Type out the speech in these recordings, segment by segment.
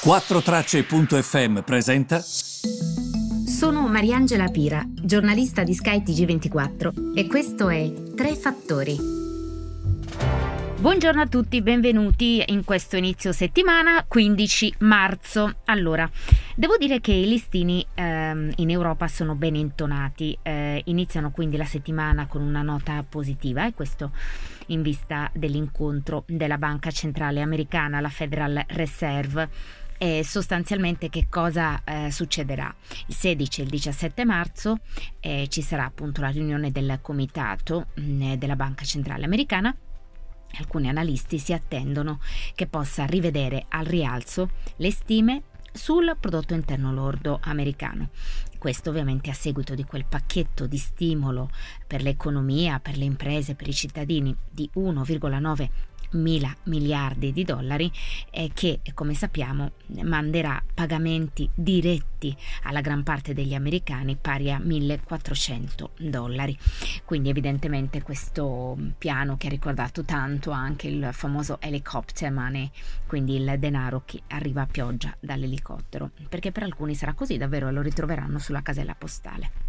4Tracce.fm presenta. Sono Mariangela Pira, giornalista di skytg 24 e questo è Tre Fattori. Buongiorno a tutti, benvenuti in questo inizio settimana 15 marzo. Allora, devo dire che i listini ehm, in Europa sono ben intonati, eh, iniziano quindi la settimana con una nota positiva e questo in vista dell'incontro della Banca Centrale Americana, la Federal Reserve e sostanzialmente che cosa eh, succederà? Il 16 e il 17 marzo eh, ci sarà appunto la riunione del comitato mh, mm, della Banca Centrale Americana Alcuni analisti si attendono che possa rivedere al rialzo le stime sul prodotto interno lordo americano. Questo ovviamente a seguito di quel pacchetto di stimolo per l'economia, per le imprese, per i cittadini di 1,9 mila miliardi di dollari eh, che come sappiamo manderà pagamenti diretti alla gran parte degli americani pari a 1400 dollari. Quindi evidentemente questo piano che ha ricordato tanto anche il famoso helicopter money quindi il denaro che arriva a pioggia dall'elicottero perché per alcuni sarà così davvero lo ritroveranno sulla casella postale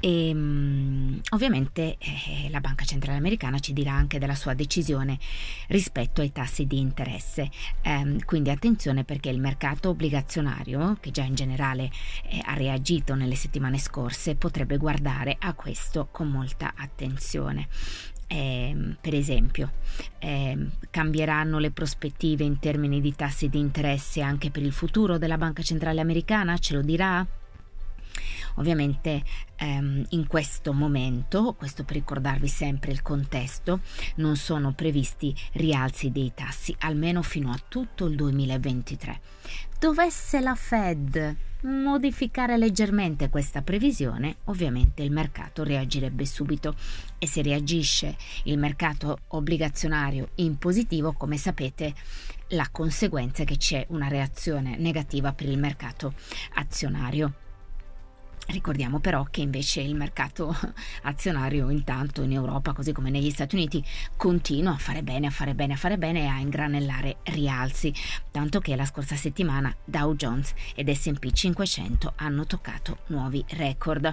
e um, ovviamente eh, la Banca Centrale Americana ci dirà anche della sua decisione rispetto ai tassi di interesse. Um, quindi attenzione perché il mercato obbligazionario, che già in generale eh, ha reagito nelle settimane scorse, potrebbe guardare a questo con molta attenzione. Eh, per esempio, eh, cambieranno le prospettive in termini di tassi di interesse anche per il futuro della Banca Centrale Americana? Ce lo dirà? Ovviamente ehm, in questo momento, questo per ricordarvi sempre il contesto, non sono previsti rialzi dei tassi, almeno fino a tutto il 2023. Dovesse la Fed modificare leggermente questa previsione, ovviamente il mercato reagirebbe subito e se reagisce il mercato obbligazionario in positivo, come sapete, la conseguenza è che c'è una reazione negativa per il mercato azionario. Ricordiamo però che invece il mercato azionario intanto in Europa, così come negli Stati Uniti, continua a fare bene, a fare bene, a fare bene e a ingranellare rialzi, tanto che la scorsa settimana Dow Jones ed SP 500 hanno toccato nuovi record.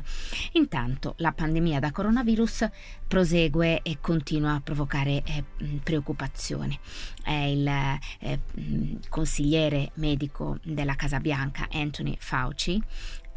Intanto la pandemia da coronavirus prosegue e continua a provocare eh, preoccupazioni. Eh, il eh, consigliere medico della Casa Bianca Anthony Fauci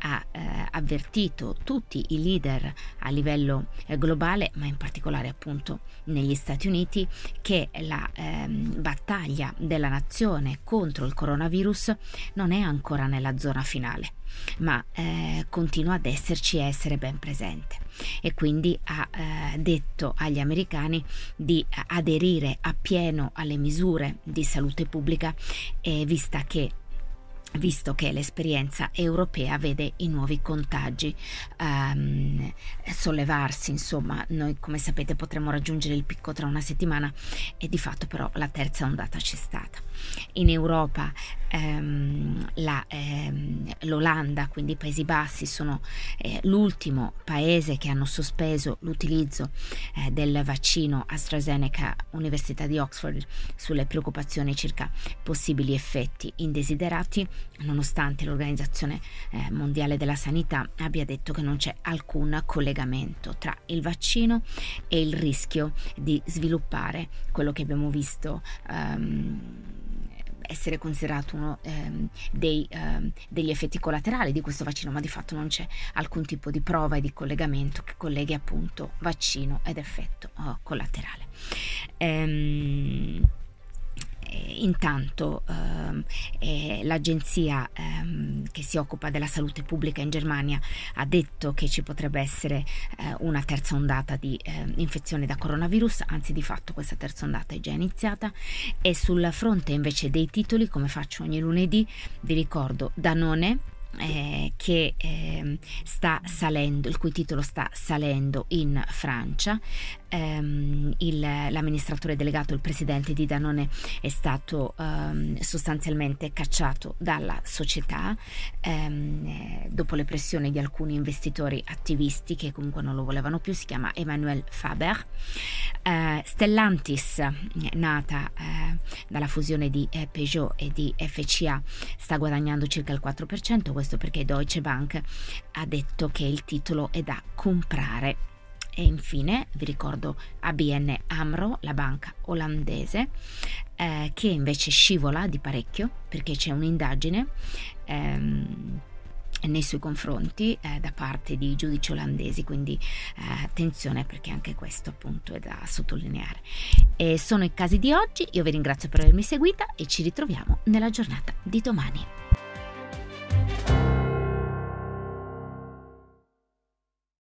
ha eh, avvertito tutti i leader a livello eh, globale, ma in particolare appunto negli Stati Uniti, che la ehm, battaglia della nazione contro il coronavirus non è ancora nella zona finale ma eh, continua ad esserci e essere ben presente. E quindi ha eh, detto agli americani di aderire appieno alle misure di salute pubblica eh, vista che visto che l'esperienza europea vede i nuovi contagi um, sollevarsi, insomma, noi come sapete potremo raggiungere il picco tra una settimana e di fatto però la terza ondata c'è stata. In Europa um, la, um, l'Olanda, quindi i Paesi Bassi, sono eh, l'ultimo paese che hanno sospeso l'utilizzo eh, del vaccino AstraZeneca Università di Oxford sulle preoccupazioni circa possibili effetti indesiderati nonostante l'Organizzazione eh, Mondiale della Sanità abbia detto che non c'è alcun collegamento tra il vaccino e il rischio di sviluppare quello che abbiamo visto. Um, essere considerato uno ehm, dei, ehm, degli effetti collaterali di questo vaccino, ma di fatto non c'è alcun tipo di prova e di collegamento che colleghi appunto vaccino ed effetto oh, collaterale. Ehm, intanto ehm, eh, l'agenzia ehm, che si occupa della salute pubblica in Germania ha detto che ci potrebbe essere eh, una terza ondata di eh, infezione da coronavirus, anzi di fatto questa terza ondata è già iniziata. E sul fronte invece dei titoli, come faccio ogni lunedì, vi ricordo Danone eh, che eh, sta salendo, il cui titolo sta salendo in Francia, ehm, il, l'amministratore delegato, il presidente di Danone è stato ehm, sostanzialmente cacciato dalla società ehm, dopo le pressioni di alcuni investitori attivisti che comunque non lo volevano più, si chiama Emmanuel Faber. Eh, Stellantis, nata eh, dalla fusione di eh, Peugeot e di FCA, sta guadagnando circa il 4%, questo perché Deutsche Bank ha detto che il titolo è da comprare. E infine vi ricordo ABN Amro, la banca olandese, eh, che invece scivola di parecchio perché c'è un'indagine ehm, nei suoi confronti eh, da parte di giudici olandesi, quindi eh, attenzione perché anche questo appunto è da sottolineare. E sono i casi di oggi, io vi ringrazio per avermi seguita e ci ritroviamo nella giornata di domani.